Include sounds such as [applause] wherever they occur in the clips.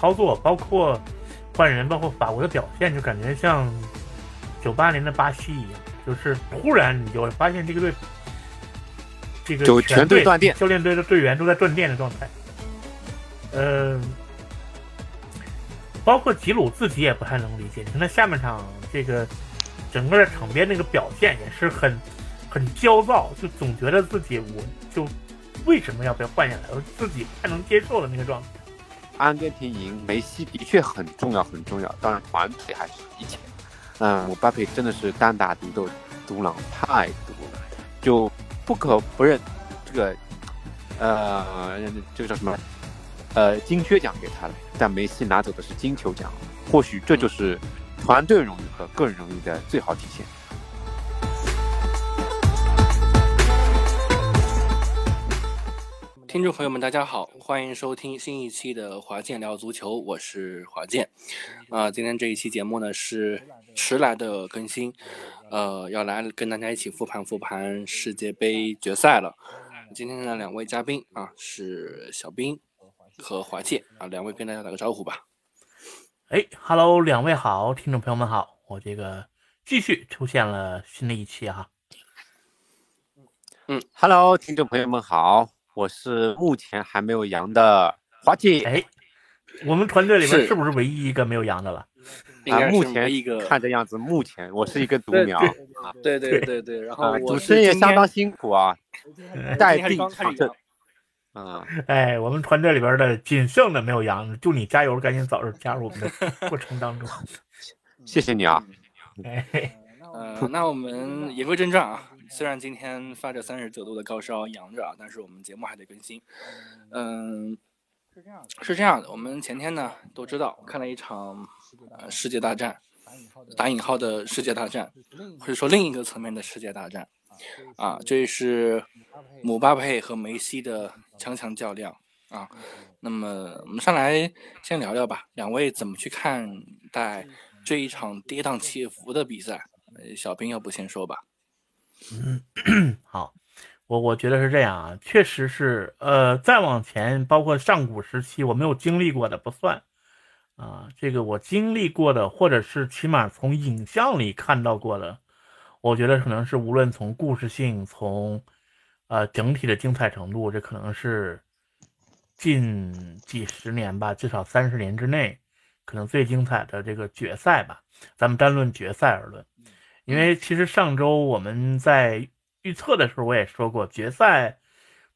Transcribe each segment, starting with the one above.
操作，包括换人，包括法国的表现，就感觉像九八年的巴西一样，就是突然你就发现这个队，这个就全队断电，教练队的队员都在断电的状态。嗯，包括吉鲁自己也不太能理解，你看他下半场这个整个场边那个表现也是很很焦躁，就总觉得自己我就。为什么要被换下来？我自己不太能接受的那个状态。阿根廷赢梅西的确很重要，很重要。当然团队还是一切。嗯，姆巴佩真的是单打独斗，独狼太多了，就不可不认这个，呃，这个叫什么？呃，金靴奖给他了，但梅西拿走的是金球奖。或许这就是团队荣誉和个人荣誉的最好体现。听众朋友们，大家好，欢迎收听新一期的华健聊足球，我是华健。啊，今天这一期节目呢是迟来的更新，呃，要来跟大家一起复盘复盘世界杯决赛了。今天的两位嘉宾啊是小兵和华健啊，两位跟大家打个招呼吧。哎，Hello，两位好，听众朋友们好，我这个继续出现了新的一期哈。嗯，Hello，听众朋友们好。我是目前还没有阳的华姐。哎，我们团队里面是不是唯一一个没有阳的了？[laughs] 啊，目前一个看这样子，目前我是一个独苗。对对对对，然后主持人也相当辛苦啊，[laughs] 带病场阵。啊，哎，我们团队里边的仅剩的没有阳的，就你加油，赶紧早日加入我们的过程当中。谢谢你啊。[laughs] 哎，呃，那我们言归正传啊。虽然今天发着三十九度的高烧，阳着啊，但是我们节目还得更新。嗯，是这样的，是这样的。我们前天呢都知道看了一场呃世界大战，打引号的世界大战，或者说另一个层面的世界大战啊，这是姆巴佩和梅西的强强较量啊。那么我们上来先聊聊吧，两位怎么去看待这一场跌宕起伏的比赛？小兵要不先说吧。嗯，[clears throat] 好，我我觉得是这样啊，确实是，呃，再往前，包括上古时期我没有经历过的不算，啊，这个我经历过的，或者是起码从影像里看到过的，我觉得可能是无论从故事性，从呃整体的精彩程度，这可能是近几十年吧，至少三十年之内，可能最精彩的这个决赛吧，咱们单论决赛而论。因为其实上周我们在预测的时候，我也说过，决赛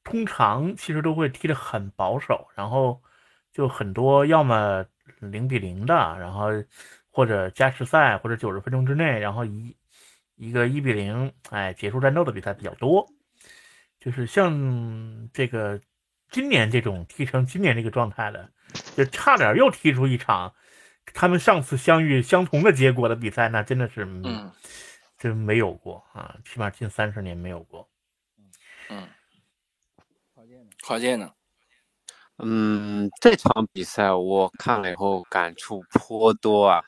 通常其实都会踢得很保守，然后就很多要么零比零的，然后或者加时赛或者九十分钟之内，然后一一个一比零，哎，结束战斗的比赛比较多。就是像这个今年这种踢成今年这个状态的，就差点又踢出一场。他们上次相遇相同的结果的比赛，那真的是，嗯，真没有过啊，起码近三十年没有过。嗯，华健呢？嗯，这场比赛我看了以后感触颇多啊。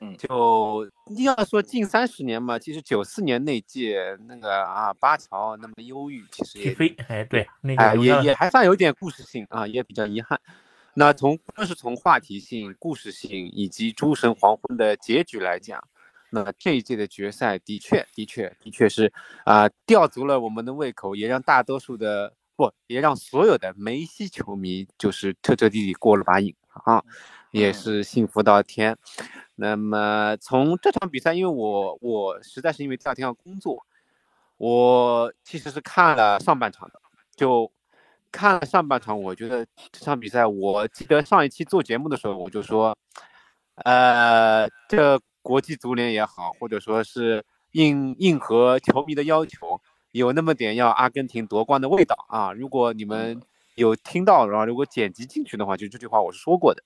嗯，就要说近三十年嘛，其实九四年那届那个啊巴乔那么忧郁，其实也飞，哎对，那个也也还算有点故事性啊，也比较遗憾。那从光是从话题性、故事性以及诸神黄昏的结局来讲，那这一届的决赛的确、的确、的确是啊，吊足了我们的胃口，也让大多数的不，也让所有的梅西球迷就是彻彻底底过了把瘾啊，也是幸福到天。那么从这场比赛，因为我我实在是因为第二天要工作，我其实是看了上半场的，就。看了上半场，我觉得这场比赛，我记得上一期做节目的时候，我就说，呃，这国际足联也好，或者说是应应和球迷的要求，有那么点要阿根廷夺冠的味道啊。如果你们有听到，然后如果剪辑进去的话，就这句话我是说过的。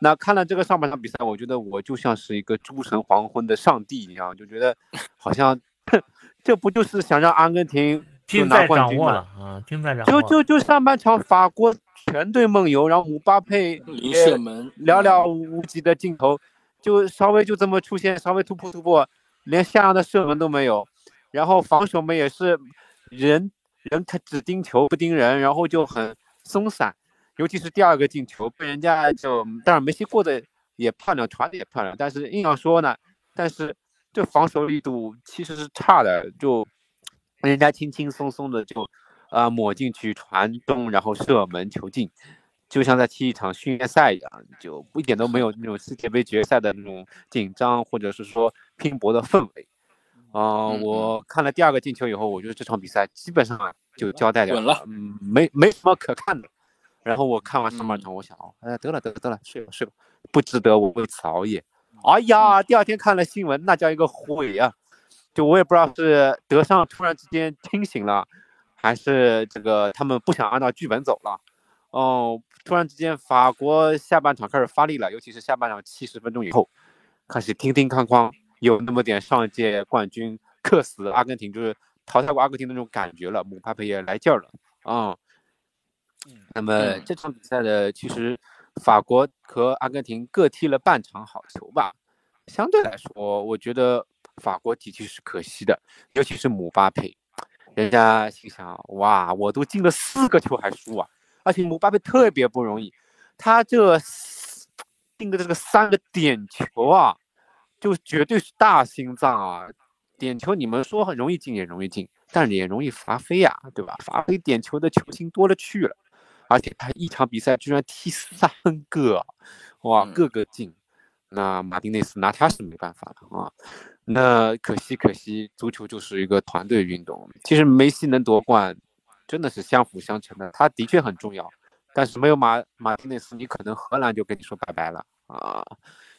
那看了这个上半场比赛，我觉得我就像是一个诸神黄昏的上帝一样，就觉得好像 [laughs] 这不就是想让阿根廷。就拿冠军了啊！精在掌握。就就就上半场法国全队梦游，然后姆巴佩射门寥寥无几的镜头，就稍微就这么出现，稍微突破突破，连像样的射门都没有。然后防守们也是人人他只盯球不盯人，然后就很松散。尤其是第二个进球被人家就，当然梅西过得也漂亮，传的也漂亮，但是硬要说呢，但是这防守力度其实是差的，就人家轻轻松松的就啊抹进去传中，然后射门球进，就像在踢一场训练赛一样，就一点都没有那种世界杯决赛的那种紧张或者是说拼搏的氛围。啊，我看了第二个进球以后，我觉得这场比赛基本上就交代了，了，嗯，没没什么可看的。然后我看完上半场，我想，哎，得了得了得了，睡吧睡吧，不值得我为此熬夜。哎呀，第二天看了新闻，那叫一个毁啊！就我也不知道是德尚突然之间清醒了，还是这个他们不想按照剧本走了。哦，突然之间法国下半场开始发力了，尤其是下半场七十分钟以后，开始叮叮哐哐。有那么点上届冠军克死阿根廷，就是淘汰过阿根廷那种感觉了。姆巴佩也来劲儿了啊。那么这场比赛的其实法国和阿根廷各踢了半场好球吧。相对来说，我觉得法国的确是可惜的，尤其是姆巴佩，人家心想哇，我都进了四个球还输啊！而且姆巴佩特别不容易，他这进的这个三个点球啊。就绝对是大心脏啊！点球你们说很容易进也容易进，但是也容易罚飞呀，对吧？罚飞点球的球星多了去了，而且他一场比赛居然踢三个，哇，个个进，那马丁内斯拿他是没办法的啊。那可惜可惜，足球就是一个团队运动。其实梅西能夺冠，真的是相辅相成的，他的确很重要。但是没有马马丁内斯，你可能荷兰就跟你说拜拜了啊。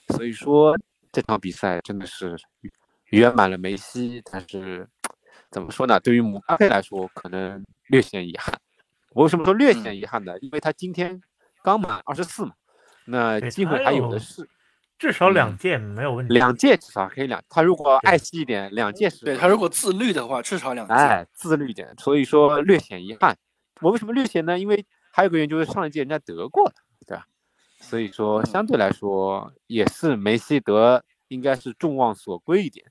所以说。这场比赛真的是圆满了梅西，但是怎么说呢？对于姆巴佩来说，可能略显遗憾。我为什么说略显遗憾呢？因为他今天刚满二十四嘛，那机会还有的是，至少两届没有问题。两届至少可以两，他如果爱惜一点，两届是。对他如果自律的话，至少两届。哎，自律一点，所以说略显遗憾。我为什么略显呢？因为还有个原因就是上一届人家得过了，对吧？所以说，相对来说也是梅西得应该是众望所归一点，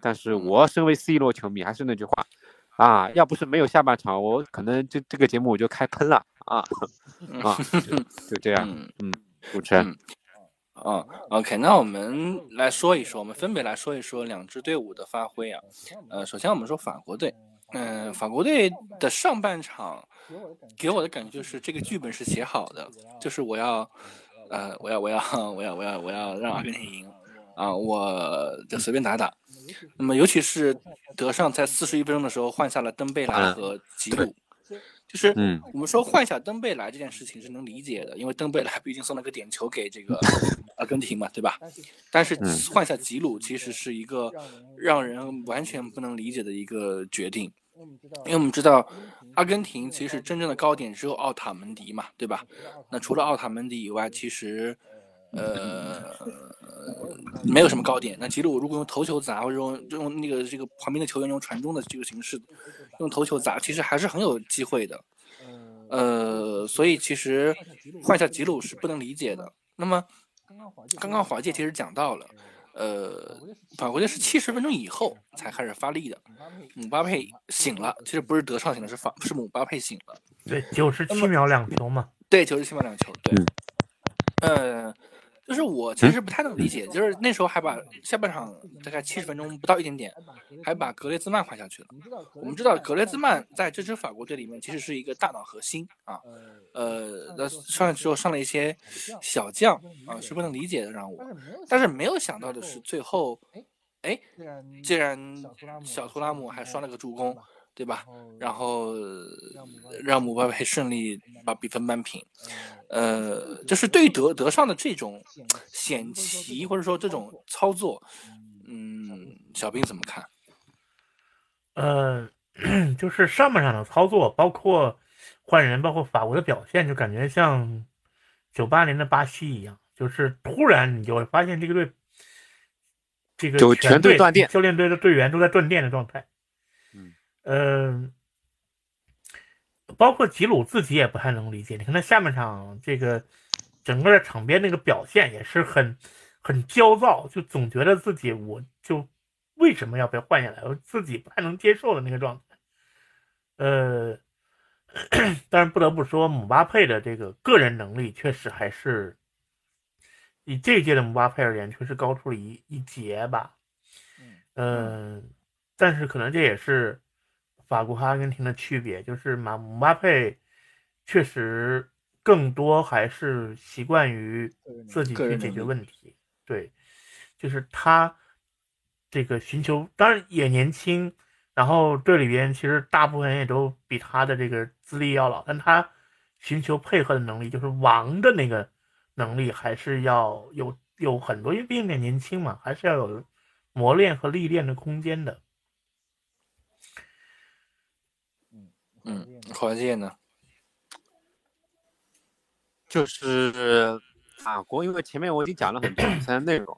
但是我身为 C 罗球迷，还是那句话，啊，要不是没有下半场，我可能这这个节目我就开喷了啊 [laughs] 啊，就这样，嗯，主持人，啊，OK，那我们来说一说，我们分别来说一说两支队伍的发挥啊，呃，首先我们说法国队，嗯，法国队的上半场给我的感觉就是这个剧本是写好的，就是我要。呃，我要，我要，我要，我要，我要让阿根廷赢啊！我就随便打打。那么，尤其是德尚在四十一分钟的时候换下了登贝莱和吉鲁，就是我们说换下登贝莱这件事情是能理解的，因为登贝莱毕竟送了个点球给这个 [laughs] 阿根廷嘛，对吧？但是换下吉鲁其实是一个让人完全不能理解的一个决定。因为我们知道，阿根廷其实真正的高点只有奥塔门迪嘛，对吧？那除了奥塔门迪以外，其实，呃，没有什么高点。那吉鲁如果用头球砸，或者用用那个这个旁边的球员用传中的这个形式，用头球砸，其实还是很有机会的。呃，所以其实换下吉鲁是不能理解的。那么，刚刚华界其实讲到了。呃，法国队是七十分钟以后才开始发力的，姆巴佩醒了，其实不是德尚醒了，是法是姆巴佩醒了。对，九十七秒两球嘛。对，九十七秒两球。对，呃。就是我其实不太能理解，就是那时候还把下半场大概七十分钟不到一点点，还把格雷兹曼换下去了。我们知道格雷兹曼在这支法国队里面其实是一个大脑核心啊，呃，那上来之后上了一些小将啊，是不能理解的让我。但是没有想到的是最后，哎，竟然小图拉姆还刷了个助攻。对吧？然后让姆巴佩顺利把比分扳平，呃，就是对于德德尚的这种险棋或者说这种操作，嗯，小兵怎么看？呃，[clears throat] 就是上半场的操作，包括换人，包括法国的表现，就感觉像九八年的巴西一样，就是突然你就会发现这个队，这个全队断电，教练队的队员都在断电的状态。嗯，包括吉鲁自己也不太能理解。你看他下半场这个整个的场边那个表现也是很很焦躁，就总觉得自己我就为什么要被换下来，我自己不太能接受的那个状态。呃，[clears throat] 但是不得不说，姆巴佩的这个个人能力确实还是以这一届的姆巴佩而言，确实高出了一一截吧。嗯，但是可能这也是法国和阿根廷的区别，就是马姆巴佩确实更多还是习惯于自己去解决问题。对，就是他这个寻求，当然也年轻。然后队里边其实大部分人也都比他的这个资历要老，但他寻求配合的能力，就是王的那个能力，还是要有有很多，因为毕竟年轻嘛，还是要有磨练和历练的空间的。嗯嗯，华界呢？就是法国，因为前面我已经讲了很多比赛的内容。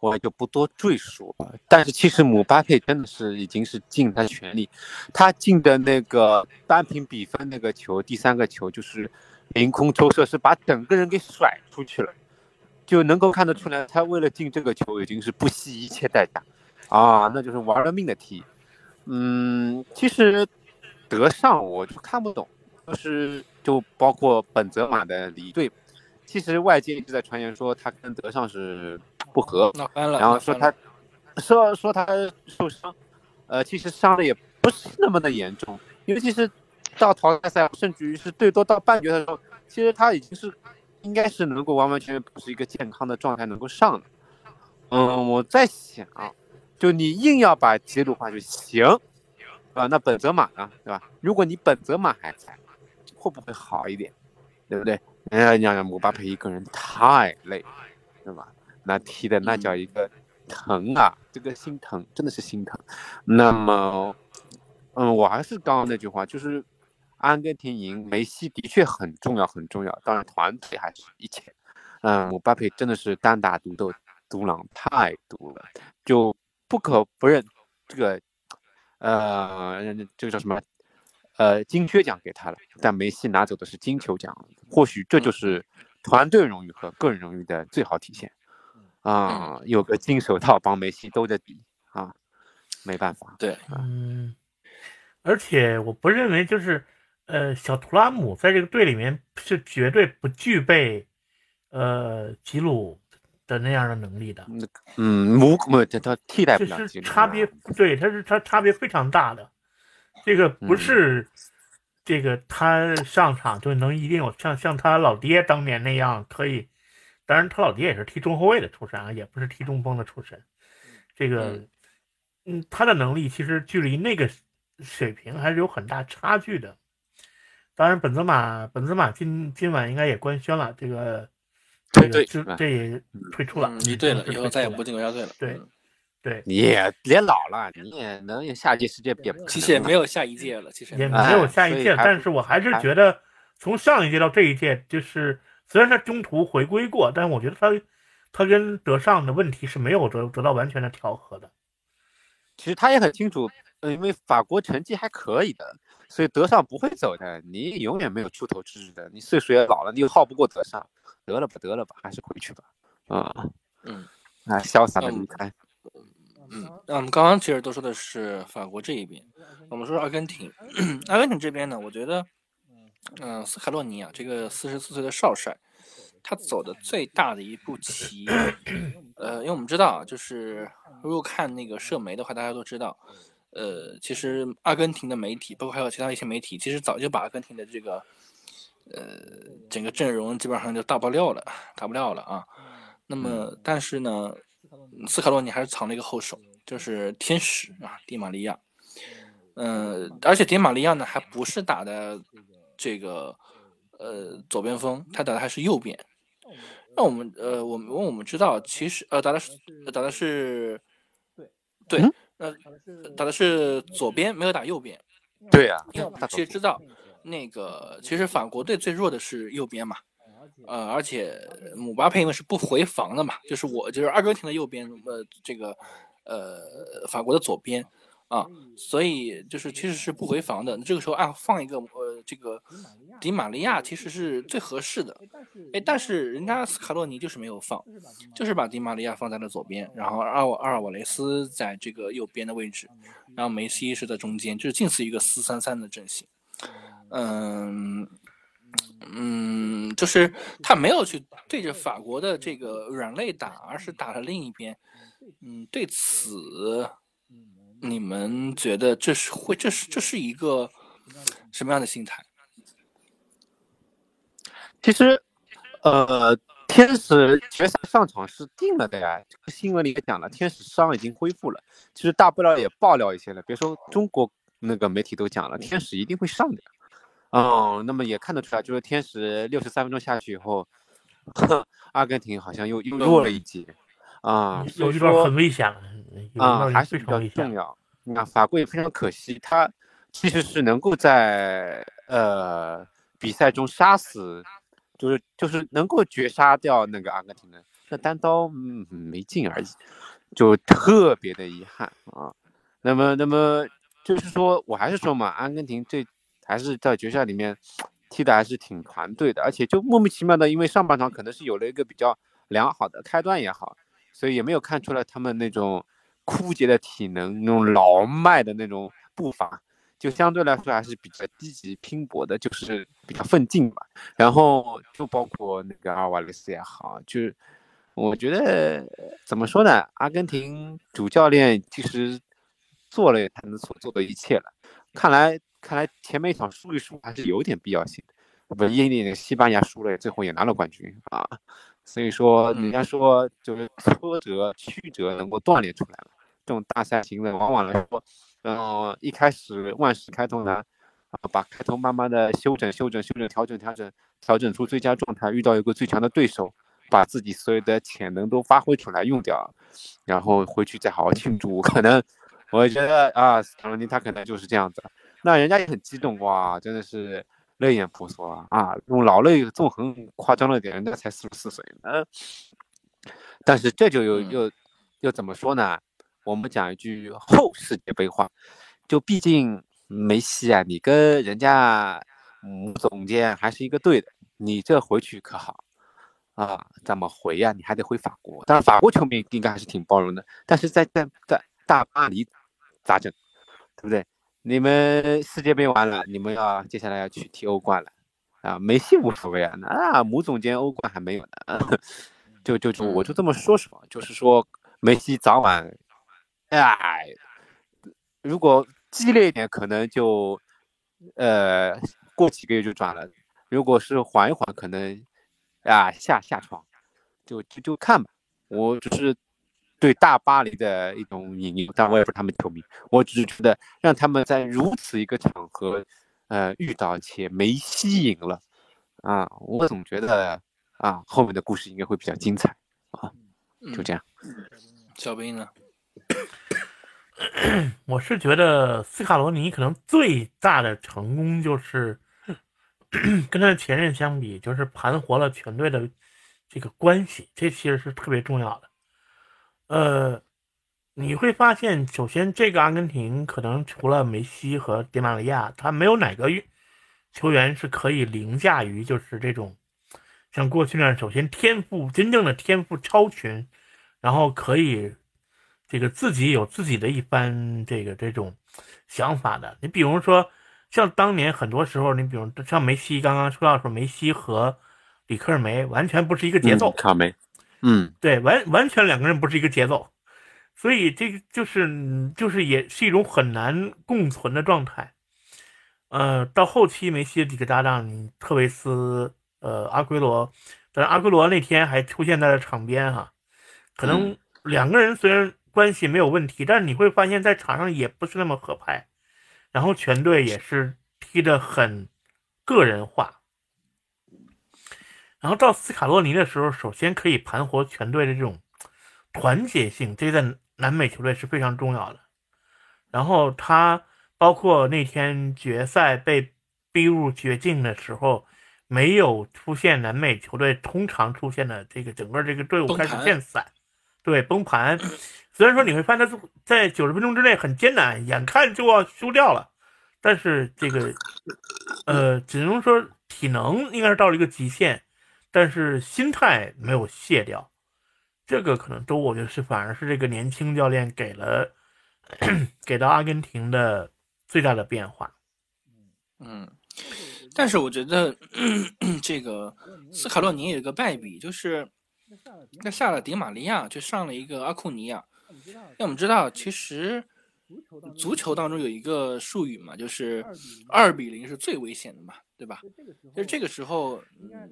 我就不多赘述了，但是其实姆巴佩真的是已经是尽他的全力，他进的那个扳平比分那个球，第三个球就是凌空抽射，是把整个人给甩出去了，就能够看得出来，他为了进这个球已经是不惜一切代价，啊，那就是玩了命的踢。嗯，其实德尚我就看不懂，就是就包括本泽马的离队，其实外界一直在传言说他跟德尚是。不和，然后说他，说说他受伤，呃，其实伤的也不是那么的严重，因为其是到淘汰赛，甚至于是最多到半决赛的时候，其实他已经是应该是能够完完全全保持一个健康的状态能够上的。嗯，我在想，就你硬要把杰鲁话就行，啊，那本泽马呢，对吧？如果你本泽马还在，会不会好一点？对不对？哎呀，你想姆巴佩一个人太累，对吧？那踢的那叫一个疼啊，这个心疼，真的是心疼。那么，嗯，我还是刚刚那句话，就是阿根廷赢梅西的确很重要，很重要。当然，团队还是一切。嗯，姆巴佩真的是单打独斗，独狼太毒了，就不可不认这个，呃，这个叫什么？呃，金靴奖给他了，但梅西拿走的是金球奖。或许这就是团队荣誉和个人荣誉的最好体现。啊，有个金手套帮梅西兜着底啊，没办法。对，嗯，而且我不认为就是，呃，小图拉姆在这个队里面是绝对不具备，呃，吉鲁的那样的能力的。嗯，姆姆他他替代不了吉鲁。差别对，他是他差别非常大的。这个不是这个他上场就能一定有像像他老爹当年那样可以。当然，他老爹也是踢中后卫的出身啊，也不是踢中锋的出身。这个，嗯，他的能力其实距离那个水平还是有很大差距的。当然，本泽马，本泽马今今晚应该也官宣了，这个，这个这这也退出了，离队了，以后再也不进国家队了。[laughs] 对，对，你也别老了，你也能下届世界杯。其实也没有下一届了，其实也没有下一届，但是我还是觉得从上一届到这一届，就是。虽然他中途回归过，但是我觉得他，他跟德尚的问题是没有得得到完全的调和的。其实他也很清楚，因为法国成绩还可以的，所以德尚不会走的。你永远没有出头之日的，你岁数也老了，你又耗不过德尚，得了吧，得了吧，还是回去吧。啊，嗯，啊，潇洒的离开。嗯，那我们刚刚其实都说的是法国这一边，我们说阿根廷，阿根廷这边呢，我觉得。嗯，斯卡洛尼啊，这个四十四岁的少帅，他走的最大的一步棋，呃，因为我们知道啊，就是如果看那个社媒的话，大家都知道，呃，其实阿根廷的媒体，包括还有其他一些媒体，其实早就把阿根廷的这个，呃，整个阵容基本上就大爆料了，大不了了啊。那么，但是呢，斯卡洛尼还是藏了一个后手，就是天使啊，迪玛利亚。嗯，而且迪玛利亚呢，还不是打的。这个呃左边锋，他打的还是右边。那我们呃，我们我们知道，其实呃打的是打的是对对，呃打的是左边，没有打右边。对呀，因为我们其实知道，那个其实法国队最弱的是右边嘛。呃，而且姆巴佩因为是不回防的嘛，就是我就是阿根廷的右边，呃这个呃法国的左边。啊，所以就是其实是不回防的。这个时候按放一个呃，这个迪玛利亚其实是最合适的。哎，但是人家斯卡洛尼就是没有放，就是把迪玛利亚放在了左边，然后阿瓦阿尔瓦雷斯在这个右边的位置，然后梅西是在中间，就是近似一个四三三的阵型。嗯嗯，就是他没有去对着法国的这个软肋打，而是打了另一边。嗯，对此，你们觉得这是会这是这是一个什么样的心态？其实，呃，天使决赛上场是定了的呀。这个新闻里也讲了，天使伤已经恢复了。其实大不了也爆料一些了，别说中国那个媒体都讲了，天使一定会上的。哦，那么也看得出来，就是天使六十三分钟下去以后，[laughs] 阿根廷好像又又弱了一级啊。有一段很危险了啊，还是比较重要。你看法国也非常可惜，他其实是能够在呃比赛中杀死。就是就是能够绝杀掉那个阿根廷的，那单刀嗯没进而已，就特别的遗憾啊。那么那么就是说我还是说嘛，阿根廷这还是在决赛里面踢的还是挺团队的，而且就莫名其妙的，因为上半场可能是有了一个比较良好的开端也好，所以也没有看出来他们那种枯竭的体能，那种老迈的那种步伐。就相对来说还是比较积极拼搏的，就是比较奋进吧。然后就包括那个阿瓦雷斯也好，就是我觉得怎么说呢？阿根廷主教练其实做了他能所做的一切了。看来看来前面一场输一输还是有点必要性的。不，印尼那个西班牙输了，最后也拿了冠军啊。所以说，人家说就是挫折曲折能够锻炼出来了。这种大赛型的，往往来说。然后一开始万事开头难，啊，把开头慢慢的修整、修整、修整、调整、调整，调整出最佳状态。遇到一个最强的对手，把自己所有的潜能都发挥出来用掉，然后回去再好好庆祝。可能我觉得啊，卡罗尼他可能就是这样子。那人家也很激动哇，真的是泪眼婆娑啊！啊，用老泪纵横夸张了点，人家才四十四岁呢。但是这就又又又怎么说呢？我们讲一句后世界杯话，就毕竟梅西啊，你跟人家嗯总监还是一个队的，你这回去可好啊？怎么回呀？你还得回法国，当然法国球迷应该还是挺包容的。但是在在在大巴黎咋整？对不对？你们世界杯完了，你们要接下来要去踢欧冠了啊？梅西无所谓啊，那母总监欧冠还没有呢。[laughs] 就就就我就这么说说，就是说梅西早晚。哎，如果激烈一点，可能就，呃，过几个月就转了；如果是缓一缓，可能，啊，下下床，就就就看吧。我只是对大巴黎的一种引诱，但我也不是他们球迷。我只是觉得，让他们在如此一个场合，呃，遇到且没吸引了，啊，我总觉得啊，后面的故事应该会比较精彩啊。就这样，小兵呢？[coughs] 我是觉得斯卡罗尼可能最大的成功就是 [coughs] 跟他的前任相比，就是盘活了全队的这个关系，这其实是特别重要的。呃，你会发现，首先这个阿根廷可能除了梅西和迪玛利亚，他没有哪个球员是可以凌驾于就是这种像过去那样，首先天赋真正的天赋超群，然后可以。这个自己有自己的一番这个这种想法的，你比如说像当年很多时候，你比如像梅西刚刚说到说梅西和里克尔梅完全不是一个节奏，卡梅，嗯，对，完完全两个人不是一个节奏，所以这个就是就是也是一种很难共存的状态。呃，到后期梅西的几个搭档特维斯，呃，阿圭罗，但是阿圭罗那天还出现在了场边哈，可能两个人虽然。关系没有问题，但是你会发现在场上也不是那么合拍，然后全队也是踢得很个人化，然后到斯卡洛尼的时候，首先可以盘活全队的这种团结性，这在南美球队是非常重要的。然后他包括那天决赛被逼入绝境的时候，没有出现南美球队通常出现的这个整个这个队伍开始变散，对崩盘。虽然说你会发现他在九十分钟之内很艰难，眼看就要输掉了，但是这个，呃，只能说体能应该是到了一个极限，但是心态没有卸掉，这个可能都我觉得是反而是这个年轻教练给了 [clears throat] 给到阿根廷的最大的变化。嗯，但是我觉得这个斯卡洛尼有一个败笔，就是他下了迪玛利亚，就上了一个阿库尼亚。因为我们知道，其实足球当中有一个术语嘛，就是二比零是最危险的嘛，对吧？就是这个时候，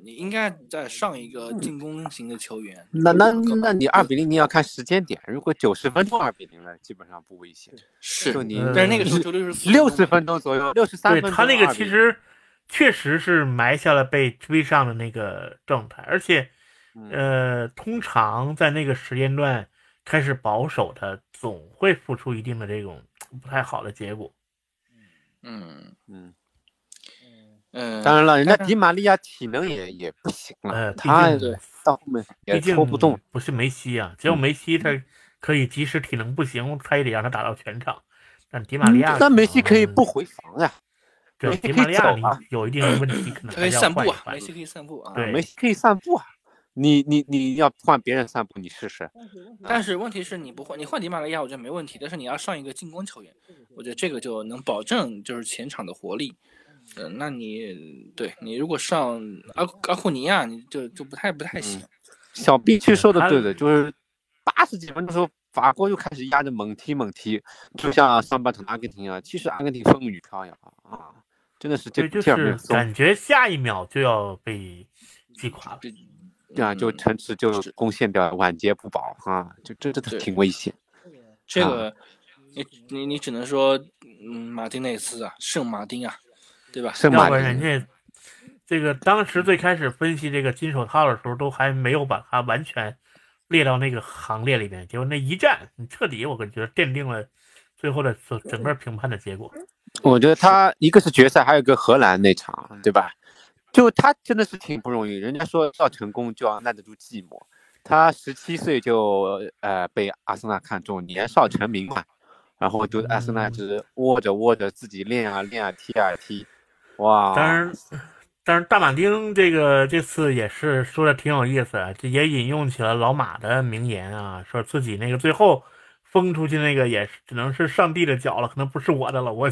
你应该再上一个进攻型的球员。那那那你二比零，你要看时间点。如果九十分钟二比零了，基本上不危险。是，就你，但是那个时候就六十六十分钟左右，六十三分钟。对他那个其实确实是埋下了被追上的那个状态，而且，呃，通常在那个时间段。开始保守，他总会付出一定的这种不太好的结果。嗯嗯嗯，当然了，人家迪玛利亚体能也也不行了，呃，他到后面也拖不动。不是梅西啊，只有梅西他可以即使体能不行，他也得让他打到全场。但迪玛利亚，那梅西可以不回防呀。对，迪玛利亚你有一定的问题，可能可以散步啊，梅西可以散步啊，对，梅西可以散步啊。你你你要换别人散步，你试试。但是问题是你不换，你换迪马利亚，我觉得没问题。但是你要上一个进攻球员，我觉得这个就能保证就是前场的活力。嗯，那你对你如果上阿阿库尼亚，你就就不太不太行。小 B 去说的对的，就是八十几分的时候，法国就开始压着猛踢猛踢，就像上半场阿根廷啊。其实阿根廷风雨飘摇啊，真的是这就是感觉下一秒就要被击垮了。对啊，就城池就攻陷掉，晚节不保啊，就这这挺危险。这个，你你你只能说，嗯，马丁内斯啊，圣马丁啊，对吧？圣马丁。人家这个当时最开始分析这个金手套的时候，都还没有把它完全列到那个行列里面，结果那一战，你彻底我感觉奠定了最后的整整个评判的结果。我觉得他一个是决赛，还有一个荷兰那场，对吧？就他真的是挺不容易，人家说要成功就要耐得住寂寞。他十七岁就呃被阿森纳看中，年少成名嘛，然后就阿森纳只握着握着自己练啊练啊踢啊踢，哇！当然，但是大马丁这个这次也是说的挺有意思，这也引用起了老马的名言啊，说自己那个最后。封出去那个也只能是上帝的脚了，可能不是我的了。[laughs] 我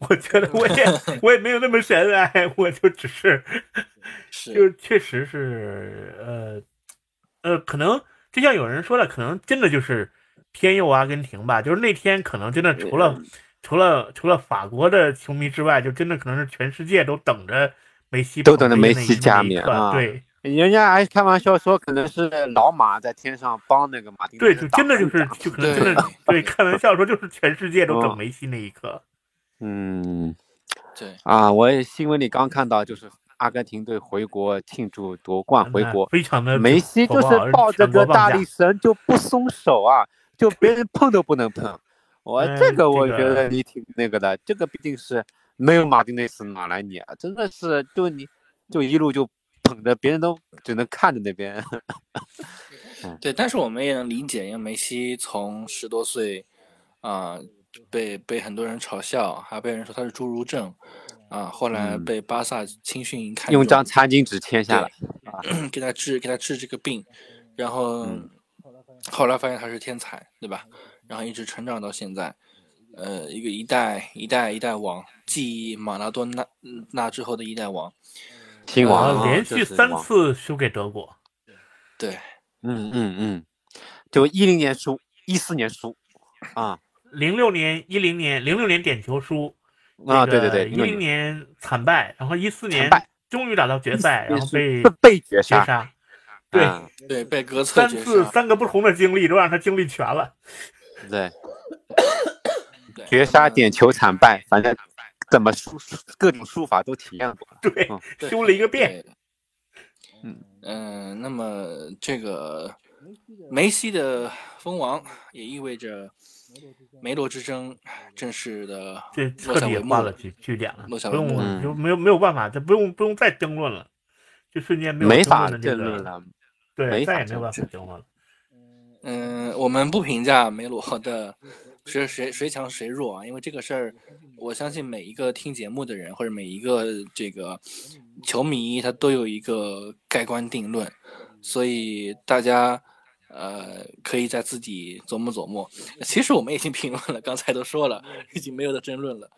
我觉得我也 [laughs] 我也没有那么神哎，我就只是，[laughs] 就确实是呃呃，可能就像有人说的，可能真的就是天佑阿根廷吧。就是那天可能真的除了除了除了法国的球迷之外，就真的可能是全世界都等着梅西都等着梅西加冕啊，对。人家还开玩笑说，可能是老马在天上帮那个马丁。对，就真的就是，就可能真的 [laughs] 对，开玩笑说就是全世界都等梅西那一刻。嗯，对啊，我也新闻里刚看到，就是阿根廷队回国庆祝夺冠回国，非常的梅西就是抱着个大力神就不松手啊，就别人碰都不能碰。我这个我觉得你挺那个的，这个毕竟是没有马丁内斯哪来你啊？真的是就你就一路就。捧着，别人都只能看着那边。[laughs] 对，但是我们也能理解，因为梅西从十多岁啊，被被很多人嘲笑，还被人说他是侏儒症啊，后来被巴萨青训营看用张餐巾纸签下来啊，[clears throat] 给他治给他治这个病，然后后来发现他是天才，对吧？然后一直成长到现在，呃，一个一代一代一代王，继马拉多纳那之后的一代王。亲王连续三次输给德国，对，嗯嗯嗯，就一零年输，一四年输，啊，零六年、一零年、零六年点球输，啊，对对对，一零年惨败，然后一四年终于打到决赛，然后被被绝杀，对对，被格三次三个不同的经历都让他经历全了，对，绝杀、点球、惨败，反正。怎么输各种输法都体验过，对，修了一个遍。嗯嗯，那么这个梅西的封王也意味着梅罗之争正式的这彻底画了句句点了，不用就没有没有办法，这不用不用再争论了，就瞬间没有没法争论了，对，再也没有办法争论了。嗯，我们不评价梅罗的。是谁谁强谁弱啊？因为这个事儿，我相信每一个听节目的人或者每一个这个球迷，他都有一个盖棺定论，所以大家呃可以在自己琢磨琢磨。其实我们已经评论了，刚才都说了，已经没有的争论了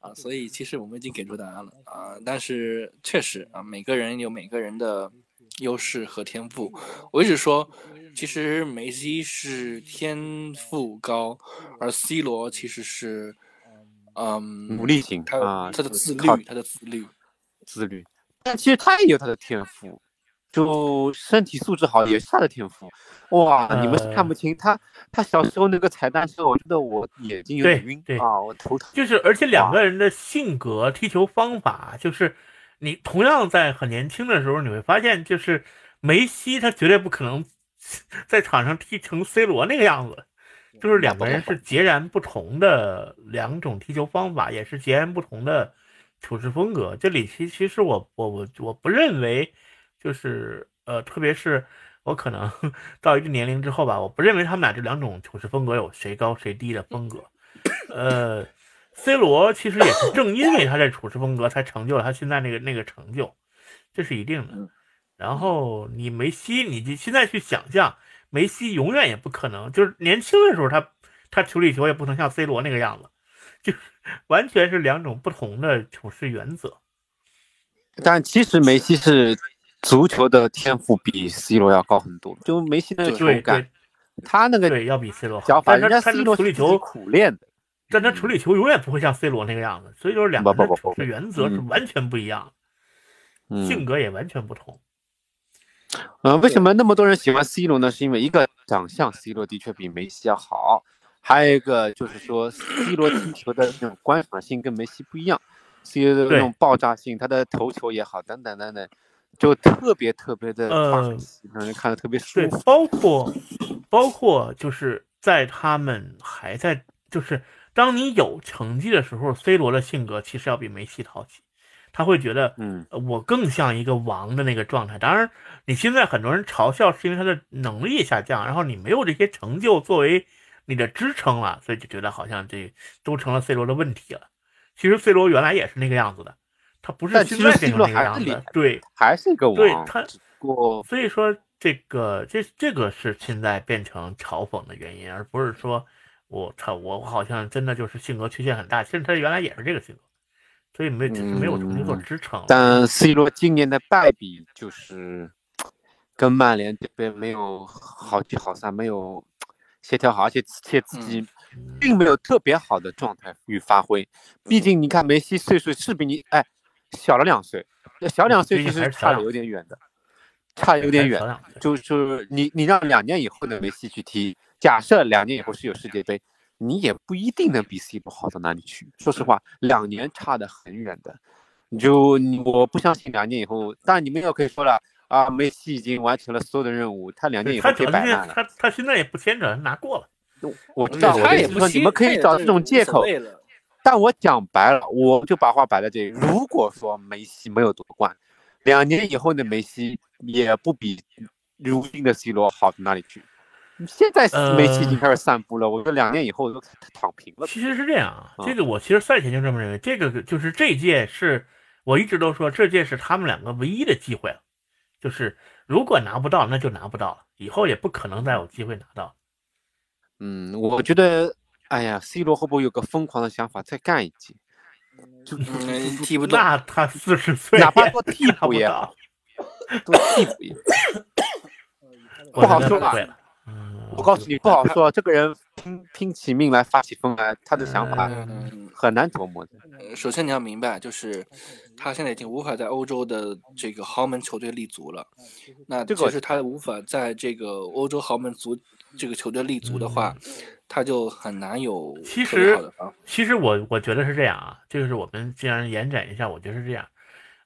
啊，所以其实我们已经给出答案了啊，但是确实啊，每个人有每个人的优势和天赋。我一直说，其实梅西是天赋高，而 C 罗其实是嗯努力型他啊，他的自靠律，他的自律。自律，但其实他也有他的天赋，就身体素质好也是他的天赋。哇，你们是看不清他，他小时候那个踩单车，我觉得我眼睛有点晕对对啊，我头疼。就是，而且两个人的性格、踢球方法，就是你同样在很年轻的时候，你会发现，就是梅西他绝对不可能 [laughs] 在场上踢成 C 罗那个样子，就是两个人是截然不同的两种踢球方法，也是截然不同的处事风格。这里其其实我我我我不认为，就是呃，特别是我可能 [laughs] 到一定年龄之后吧，我不认为他们俩这两种处事风格有谁高谁低的风格，呃。C 罗其实也是正因为他这处事风格，才成就了他现在那个那个成就，这是一定的。然后你梅西，你就现在去想象，梅西永远也不可能，就是年轻的时候他他处理球也不能像 C 罗那个样子，就 [laughs] 完全是两种不同的处事原则。但其实梅西是足球的天赋比 C 罗要高很多，就梅西那个球对感对，他那个对，要比 C 罗好脚。法，人家但是他 C 他罗是处理球，苦练的。但他处理球永远不会像 C 罗那个样子，所以就是两个人的原则是嗯完全不一样，嗯性格也完全不同。呃，为什么那么多人喜欢 C 罗呢？是因为一个长相 C 罗的确比梅西要好，还有一个就是说 C 罗踢球的那种观赏性跟梅西不一样，C 罗的那种爆炸性，他的头球也好，等等等等，就特别特别的呃放肆，让人看着特别舒对服。，包括包括就是在他们还在，就是当你有成绩的时候，C 罗的性格其实要比梅西讨喜，他会觉得嗯，呃我更像一个王的那个状态。当然，你现在很多人嘲笑是因为他的能力下降，然后你没有这些成就作为你的支撑了，所以就觉得好像这都成了 C 罗的问题了。其实 C 罗原来也是那个样子的，他不是现在变成那个样。子对，还是一个王，对他所以说这个这这个是现在变成嘲讽的原因，而不是说我操我好像真的就是性格缺陷很大。其实他原来也是这个性格，所以没只是没有重新做嗯支撑。但 C 罗今年的败笔就是跟曼联这边没有好聚好散，没有协调好，而且且自己嗯并没有特别好的状态与发挥。毕竟你看梅西岁数是比你哎小了两岁，小两岁其实差的有点远的，差的有点远就是你你让两年以后的梅西去踢，假设两年以后是有世界杯，你也不一定能比 C 罗好到哪里去。说实话，两年差得很远的。你就你我不相信两年以后，当然你们又可以说了啊，梅西已经完成了所有的任务，他两年以后可以摆烂了。是他他现在也不牵扯，拿过了。我不知道，我他也不说你们可以找这种借口，但我讲白了，我就把话摆在这里。如果说梅西没有夺冠，两年以后的梅西也不比如今的 C 罗好到哪里去。现在梅西已经开始散步了，我觉得两年以后都躺平了。其实是这样啊，啊这个我其实赛前就这么认为，这个就是这届是我一直都说这届是他们两个唯一的机会了，就是如果拿不到那就拿不到了，以后也不可能再有机会拿到。嗯，我觉得，哎呀，C 罗会不会有个疯狂的想法，再干一届？[laughs] 就嗯，踢不动。那他四十岁，哪怕做 [laughs] 替补也拿好不到，都替补也我不好说吧我告诉你，不好说。这个人拼拼起命来发起疯来，他的想法嗯，很难琢磨的。呃首先你要明白，就是他现在已经无法在欧洲的这个豪门球队立足了。那这个其实他无法在这个欧洲豪门足这个球队立足的话，他就很难有嗯其实。其实我我觉得是这样啊，这个是我们既然延展一下，我觉得是这样。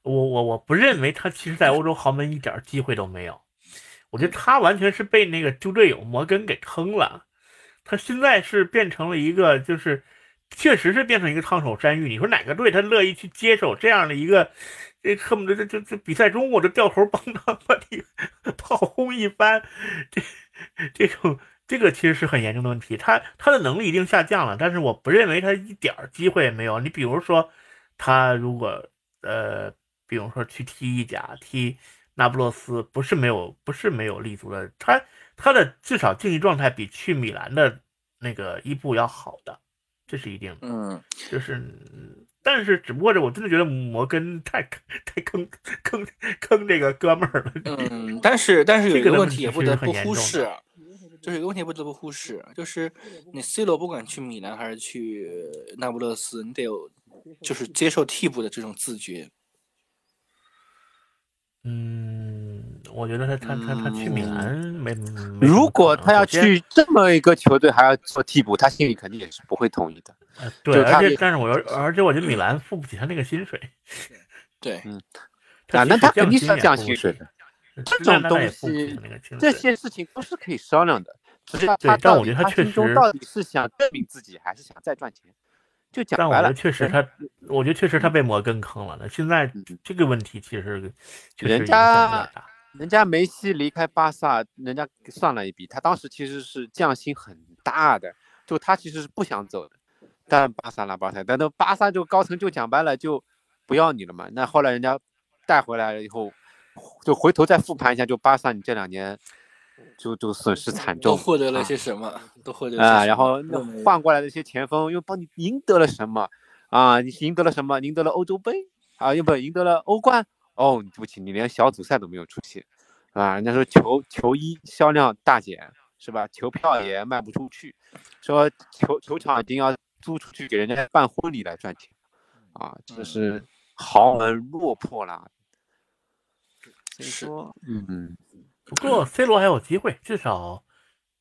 我我我不认为他其实在欧洲豪门一点机会都没有，我觉得他完全是被那个猪队友摩根给坑了。他现在是变成了一个，就是确实是变成一个烫手山芋。你说哪个队他乐意去接手这样的一个，这恨不得这这这比赛中我就掉头帮他把你炮轰一番，这这种这个其实是很严重的问题。他他的能力一定下降了，但是我不认为他一点机会也没有。你比如说，他如果呃，比如说去踢意甲、踢那不勒斯，不是没有不是没有立足的，他他的至少竞技状态比去米兰的那个伊布要好的，这是一定的。嗯，就是嗯但是只不过这我真的觉得摩根太太坑坑坑这个哥们儿了。嗯，但是但是有一个问题也不得不忽视，就是有一个问题不得不忽视，就是你 C 罗不管去米兰还是去那不勒斯，你得有就是接受替补的这种自觉。嗯，我觉得他他他他去米嗯兰没。没如果他要去这么一个球队还要做替补，他心里肯定也是不会同意的。呃对，而且但是我要而且我觉得米兰付不起他那个薪水。对，嗯 [laughs] 啊，他那他肯定是要降薪薪水的。这这种东西这些些事情都是可以商量的，只是对他到底但我觉得他心中实到底是想证明自己，还是想再赚钱？就讲白了但我觉得，确实他，我觉得确实他被摩根坑了。那现在嗯这个问题其实确实人家。人家梅西离开巴萨，人家算了一笔，他当时其实是降薪很大的，就他其实是不想走的，但巴萨拉巴萨，但那巴萨就高层就讲白了就不要你了嘛。那后来人家带回来了以后，就回头再复盘一下，就巴萨你这两年就就损失惨重，都获得了啊些什么？都获得了啊，什然后那换过来的一些前锋又帮你赢得了什么啊？你赢得了什么？赢得了欧洲杯啊，又不赢得了欧冠。哦，对不起，你连小组赛都没有出现啊！人家说球球衣销量大减是吧？球票也卖不出去，说球球场已经要租出去给人家办婚礼来赚钱啊！这嗯是豪门落魄了。所以是说，嗯，不过 C 罗还有机会，至少，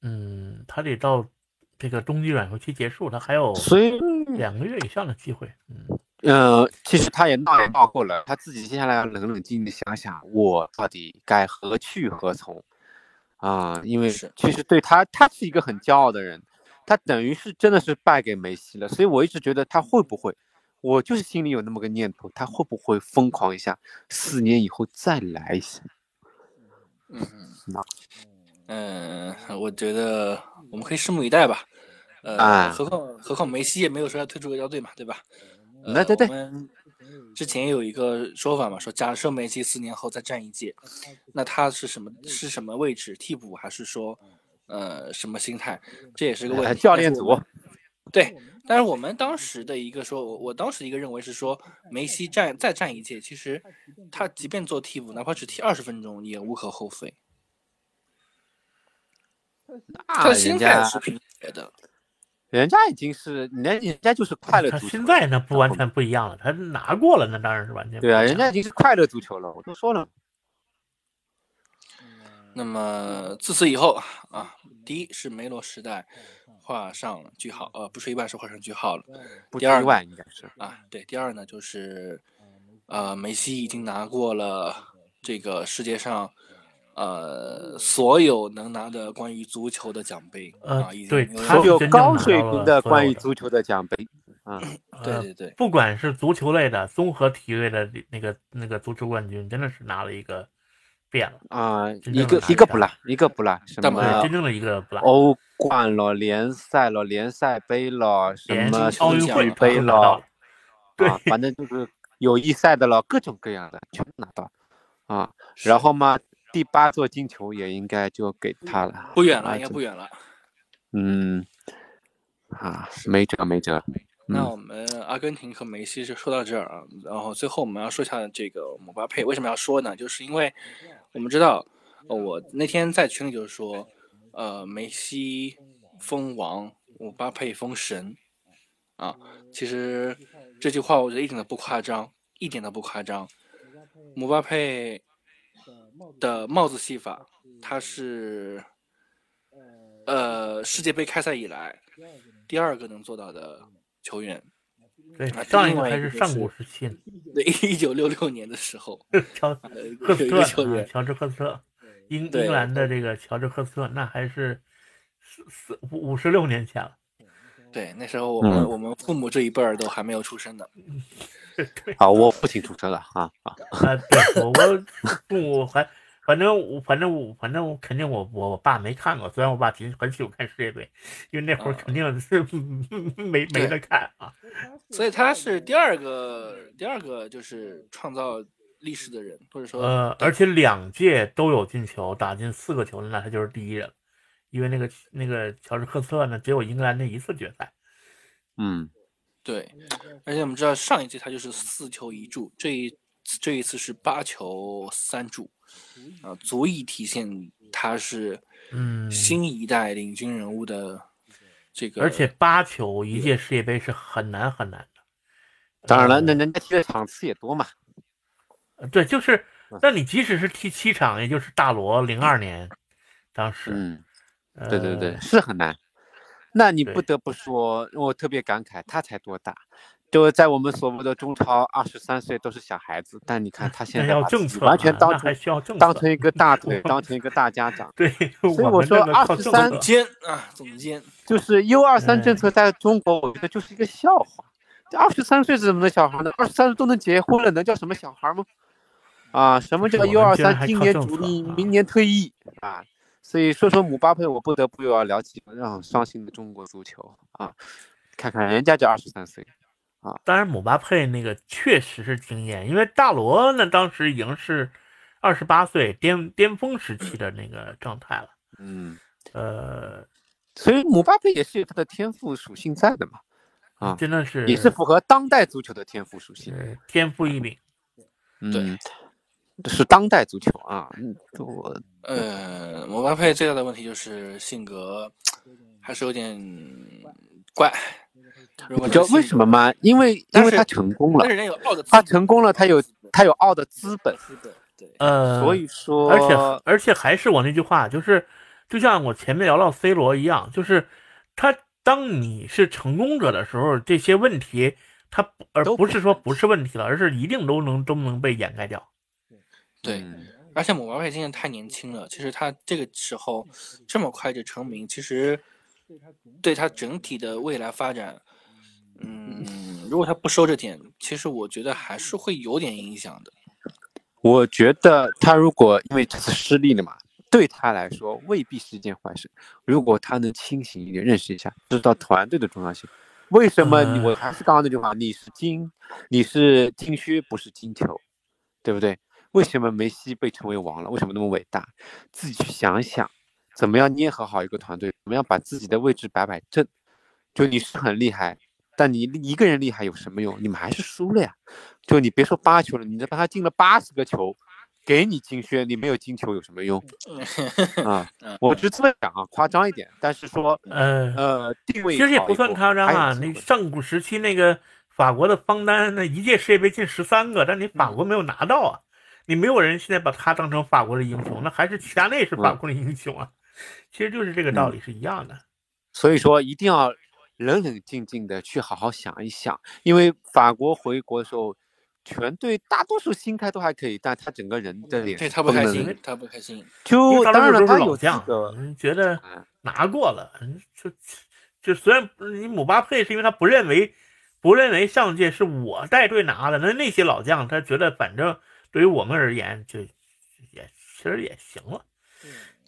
嗯，他得到这个冬季转会期结束，他还有所以两个月以上的机会。嗯，呃，其实他也闹也闹够了，他自己接下来要冷冷静静的想想，我到底该何去何从啊？因为其实对他，他是一个很骄傲的人，他等于是真的是败给梅西了，所以我一直觉得他会不会，我就是心里有那么个念头，他会不会疯狂一下，四年以后再来一下？嗯那嗯，我觉得我们可以拭目以待吧。呃，啊何况何况梅西也没有说要退出国家队嘛，对吧？对对我们之前有一个说法嘛，说假设梅西四年后再战一届，那他是什么是什么位置？替补还是说呃什么心态？这也是个问呃题。[laughs] 教练组对，但是我们当时的一个说，我我当时一个认为是说，梅西站再站一届，其实他即便做替补，哪怕只踢二十分钟，也无可厚非。[laughs] 他心人家态是平绝的。人家已经是人家人家就是快乐他足球了，现在那不完全不一样了，他拿过了，那当然是完全不对啊，人家已经是快乐足球了，我都说了。那么自此以后啊，第一是梅罗时代画上了句号，呃，不是意外是画上句号了不第二意外应该是。啊。对，第二呢就是，呃，梅西已经拿过了这个世界上，呃，所有能拿的关于足球的奖杯呃啊，已经他所有高水平的关于足球的奖杯啊，呃对对对，不管是足球类的、综合体育类的那个那个足球冠军，真的是拿了一个变了，啊，真一个一个不落，一个不落，什么对，真正的一个不拉。欧冠了、联赛了、联赛杯了，什么奥运会杯了对啊，反正就是友谊赛的了，各种各样的全部拿到啊。然后嘛，第八座金球也应该就给他了，不远了，应该不远了。嗯，啊，没辙没辙，嗯那我们阿根廷和梅西就说到这儿啊，然后最后我们要说一下这个姆巴佩，为什么要说呢？就是因为我们知道，呃我那天在群里就是说，呃，梅西封王，姆巴佩封神，啊，其实这句话我觉得一点都不夸张，一点都不夸张。姆巴佩的帽子戏法，他是呃世界杯开赛以来第二个能做到的球员。对，啊上一个还是上古时期呢，[laughs] 对，一九六六年的时候 [laughs] [laughs] 乔赫斯特乔治赫斯特，英英格兰的这个乔治赫斯特，那还是四四五五十六年前了。对，那时候我们、嗯我们父母这一辈儿都还没有出生呢。对好，我父亲出生了啊啊，啊，对我我父母还反正我反正我反正我肯定我我我爸没看过，虽然我爸挺很喜欢看世界杯，因为那会儿啊肯定是 [laughs] 没没得看啊。所以他是第二个，第二个就是创造历史的人，或者说，呃，而且两届都有进球，打进四个球的，那他就是第一人。因为那个那个乔治克斯特呢，只有英格兰那一次决赛。嗯，对，而且我们知道上一届他就是四球一助，这一这一次是八球三助，啊，足以体现他是嗯，新一代领军人物的这个。而且八球一届世界杯是很难很难的。当然了，呃那人家踢的场次也多嘛。呃对，就是嗯，那你即使是踢七场，也就是大罗零二年，当时，嗯，呃对对对，，是很难。那你不得不说，我特别感慨，他才多大？就在我们所谓的中超，二十三岁都是小孩子，但你看他现在完全啊当成还需要当成一个 [laughs] 大腿，当成一个大家长。对，所以我说这个靠23政策总监啊，总监，就是 U 二三嗯政策在中国，我觉得就是一个笑话。这二十三岁是怎么的小孩呢？二十三岁都能结婚了，能叫什么小孩吗？啊，什么叫我 U 二三？今年主力，啊明年退役啊！所以说说姆巴佩，我不得不又要聊起让伤心的中国足球啊！看看人家就二十三岁，当然，姆巴佩那个确实是惊艳，因为大罗呢当时已经是二十八岁巅巅峰时期的那个状态了。嗯，呃，所以姆巴佩也是有他的天赋属性在的嘛，啊真的是也是符合当代足球的天赋属性。呃天赋异禀。嗯，是当代足球啊，嗯，我呃，姆巴佩最大的问题就是性格还是有点怪。如果你知道为什么？吗？因为因为他成功了但是，人有傲的他成功了，他有他有傲的资本，资本，对，呃，所以说，而且而且还是我那句话，就是就像我前面聊到 C 罗一样，就是他当你是成功者的时候，这些问题他不而不是说不是问题了，而是一定都能都能被掩盖掉。对嗯而且姆巴佩今年太年轻了，其实他这个时候这么快就成名，其实对他整体的未来发展，嗯，如果他不收这点，其实我觉得还是会有点影响的。我觉得他如果因为这次失利了嘛，对他来说未必是一件坏事。如果他能清醒一点，认识一下，知道团队的重要性。为什么我还是刚刚那句话，你是金，你是金靴，不是金球，对不对？为什么梅西被称为王了？为什么那么伟大？自己去想一想，怎么样捏合好一个团队，怎么样把自己的位置摆摆正。就你是很厉害，但你一个人厉害有什么用？你们还是输了呀。就你别说八球了，你哪怕他进了八十个球，给你金靴，你没有金球有什么用啊 [laughs] 嗯？我是这么讲啊，夸张一点，但是说呃，呃定位其实也不算夸张啊。那上古时期那个法国的方丹，那一届世界杯进十三个，但你法国没有拿到啊。你没有人现在把他当成法国的英雄，那还是齐达内是法国的英雄啊。其实就是这个道理是一样的。所以说一定要冷冷静静的去好好想一想，因为法国回国的时候，全队大多数心态都还可以，但他整个人的脸对他不开心，他不开心。就当然了，他老将觉得嗯拿过了，嗯就就虽然你姆巴佩是因为他不认为不认为上届是我带队拿的，那那些老将他觉得反正对于我们而言就也其实也行了。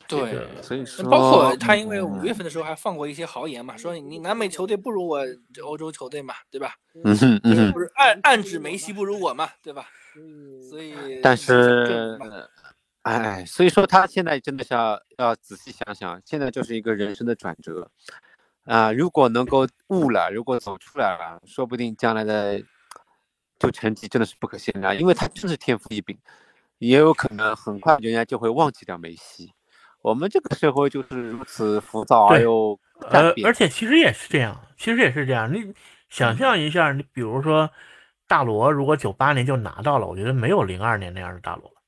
对，所以说包括他，因为五嗯月份的时候还放过一些豪言嘛，说你南美球队不如我这欧洲球队嘛，对吧？嗯哼嗯哼，不是暗暗指梅西不如我嘛，对吧？所以，但是嘛，哎，所以说他现在真的是要要仔细想想，现在就是一个人生的转折啊、如果能够悟了，如果走出来了，说不定将来的就成绩真的是不可限量，因为他真是天赋异禀，也有可能很快人家就会忘记掉梅西。我们这个社会就是如此浮躁而对又呃而且其实也是这样，其实也是这样。你想象一下，你比如说大罗，如果九八年就拿到了，我觉得没有零二年那样的大罗了，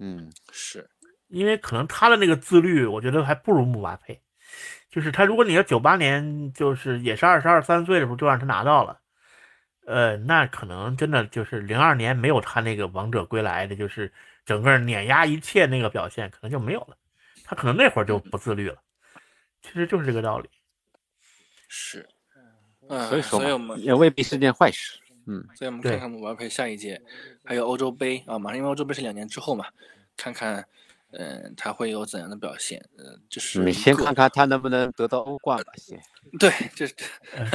嗯是因为可能他的那个自律，我觉得还不如姆巴佩。就是他，如果你要九八年就是也是二十二三岁的时候就让他拿到了，呃，那可能真的就是零二年没有他那个王者归来的，就是整个碾压一切那个表现，可能就没有了。他可能那会儿就不自律了，其实就是这个道理。是，嗯，所以说所以我们，也未必是件坏事。嗯，所以我们对看看姆巴佩下一届，还有欧洲杯啊，马上因为欧洲杯是两年之后嘛，看看，嗯、他会有怎样的表现？呃，就是你先看看他能不能得到欧冠吧，先。对，这是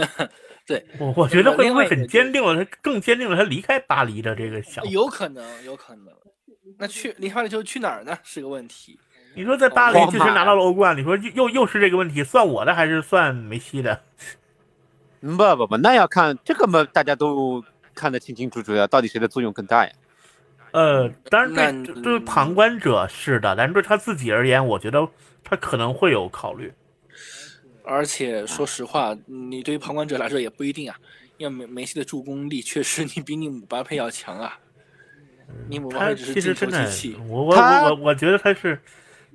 [laughs] 对，我我觉得会不会很坚定了，他更坚定了他离开巴黎的这个想法。有可能，有可能。那去离开了之后去哪儿呢？是个问题。你说在巴黎确实拿到了欧冠，你说又又又是这个问题，算我的还是算梅西的？不不不，那要看这个嘛，大家都看得清清楚楚的，到底谁的作用更大呀？呃，当然那对对旁观者是的，但是对他自己而言，我觉得他可能会有考虑。而且说实话，你对于旁观者来说也不一定啊，因为梅梅西的助攻力确实你比你姆巴佩要强啊。他其实真的我我他我我我觉得他是，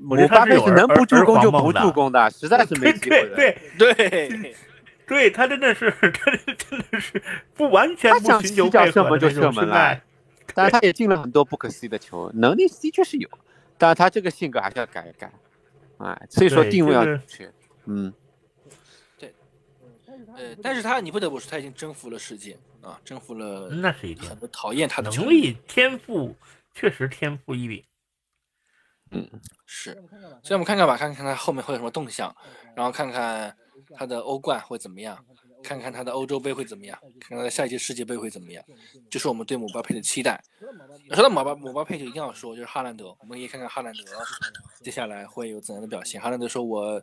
我巴佩得他是能不助攻就不助，攻的，实在是没机会对的。[laughs] 对对，[laughs] 对，他真的是，他真的是不完全他想不寻求起脚配射门就射门了。[laughs] 但是他也进了很多不可思议的球，能力的确是有，但是他这个性格还是要改一改，哎，所以说定位要这个正确。嗯，呃，但是他你不得不说他已经征服了世界啊，征服了那是一定很多讨厌他的球能力天赋确实天赋异禀。嗯是，所以我们看看吧，看看他后面会有什么动向，然后看看他的欧冠会怎么样，看看他的欧洲杯会怎么样，看看他的下一届世界杯会怎么样，这是我们对姆巴佩的期待。说到姆巴姆巴佩，就一定要说就是哈兰德，我们也看看哈兰德接下来会有怎样的表现。哈兰德说我，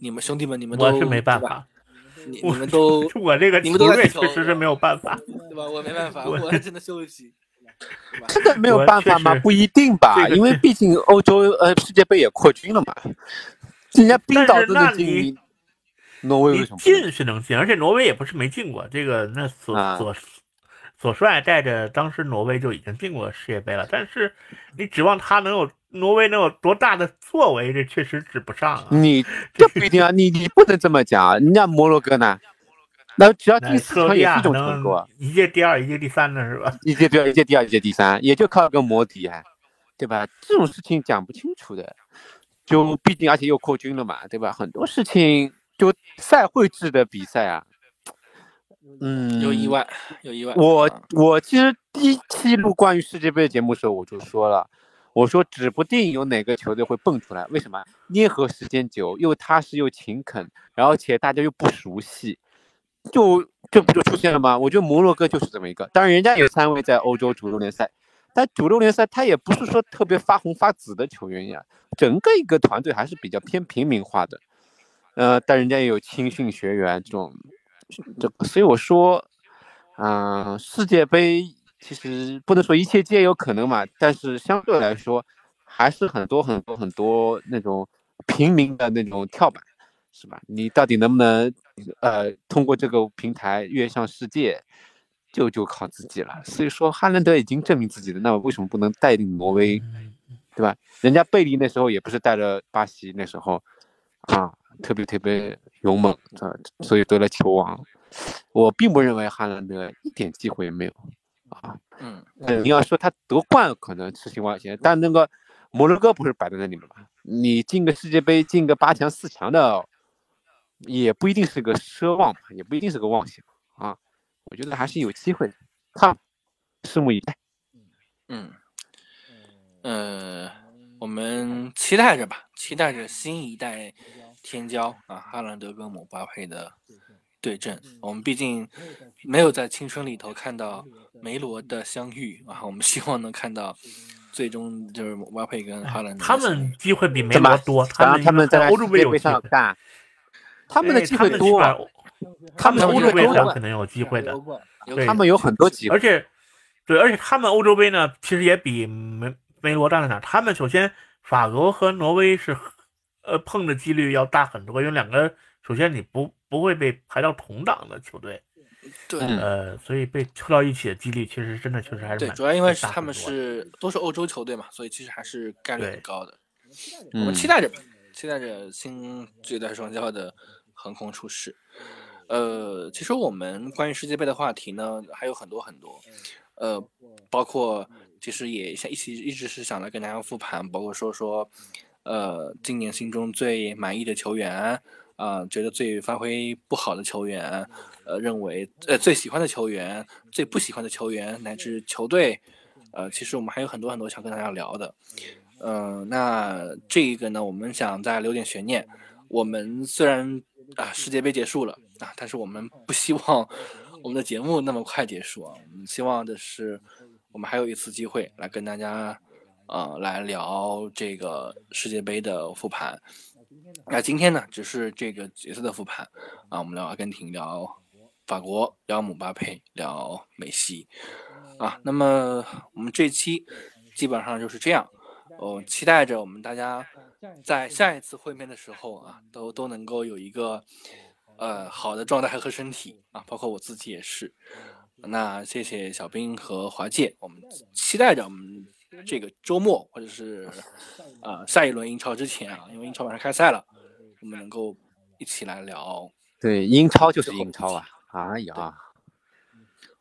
你们兄弟们，你们都我是没办法，你你们都 [laughs] 我这个你们都在确实是没有办法。[laughs] 对吧？我没办法，我还只能休息。对吧真的没有办法吗？不一定吧，这个因为毕竟欧洲呃世界杯也扩军了嘛，人家冰岛那你能进，挪威为你什么？进是能进，而且挪威也不是没进过。这个那索啊索索帅带着当时挪威就已经进过世界杯了，但是你指望他能有挪威能有多大的作为，这确实指不上啊。你 [laughs] 这不一定啊，你你不能这么讲，人家摩洛哥呢，那只要第四克罗地亚强也是一种成能果啊，一届第二，一届第三的是吧？一届第二，一届第二，一届第三，也就靠个摩迪啊，对吧？这种事情讲不清楚的，就毕竟而且又扩军了嘛，对吧？很多事情就赛会制的比赛啊，嗯，有意外，有意外。我啊我其实第一期录关于世界杯的节目的时候，我就说了，我说指不定有哪个球队会蹦出来，为什么？捏合时间久，又踏实又勤恳，然后且大家又不熟悉，就这不就出现了吗？我觉得摩洛哥就是这么一个，当然人家有三位在欧洲主流联赛，但主流联赛他也不是说特别发红发紫的球员呀，整个一个团队还是比较偏平民化的，呃，但人家也有青训学员这种，这所以我说。嗯、世界杯其实不能说一切皆有可能嘛，但是相对来说，还是很多很多很多那种平民的那种跳板，是吧？你到底能不能呃通过这个平台跃上世界，就就靠自己了。所以说，哈兰德已经证明自己了，那为什么不能带领挪威，对吧？人家贝利那时候也不是带着巴西那时候啊，特别特别勇猛，啊，所以得了球王。我并不认为哈兰德一点机会也没有啊。嗯，呃，你要说他夺冠可能是情况些，但那个摩洛哥不是摆在那里了吗？你进个世界杯，进个八强、四强的，也不一定是个奢望吧，也不一定是个妄想啊。我觉得还是有机会的，看，拭目以待。嗯，呃，我们期待着吧，期待着新一代天骄啊，哈兰德跟姆巴佩的对阵。我们毕竟没有在青春里头看到梅罗的相遇啊，我们希望能看到最终就是姆巴佩跟哈兰德他们机会比梅罗多，他们他们在欧洲杯杯有机会，他们的哎机会多，他们欧洲杯上可能有机会的，对他们有很多机会而。且对，而且他们欧洲杯呢，其实也比梅梅罗大在哪？他们首先法国和挪威是呃碰的几率要大很多，因为两个首先你不不会被排到同档的球队，对。嗯呃，所以被抽到一起的几率其实真的确实还是对，蛮主要因为是他们是都是欧洲球队嘛，所以其实还是概率很高的。我嗯们期待着，期待着新这代双骄的横空出世。呃，其实我们关于世界杯的话题呢还有很多很多，呃，包括其实也想一起一直是想来跟大家复盘，包括说说，呃，今年心中最满意的球员，啊、觉得最发挥不好的球员，呃，认为呃最喜欢的球员，最不喜欢的球员，乃至球队，呃，其实我们还有很多很多想跟大家聊的。嗯、那这个呢，我们想再留点悬念。我们虽然啊世界杯结束了啊，但是我们不希望我们的节目那么快结束啊。我们希望的是，我们还有一次机会来跟大家呃来聊这个世界杯的复盘。那今天呢，只是这个角色的复盘啊，我们聊阿根廷，聊法国，聊姆巴佩，聊梅西啊。那么我们这期基本上就是这样。我期待着我们大家在下一次会面的时候啊，都都能够有一个呃好的状态和身体啊，包括我自己也是。那谢谢小兵和华界，我们期待着我们这个周末或者是啊下一轮英超之前啊，因为英超马上开赛了，我们能够一起来聊。对，英超就是英超啊！哎呀，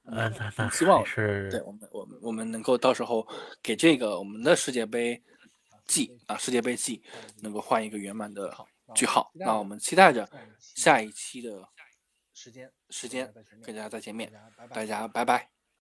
嗯，那那希望是对我们，我们我们能够到时候给这个我们的世界杯季啊，世界杯季能够换一个圆满的句号。那我们期待着下一期的时间时间跟大家再见面，大家拜拜。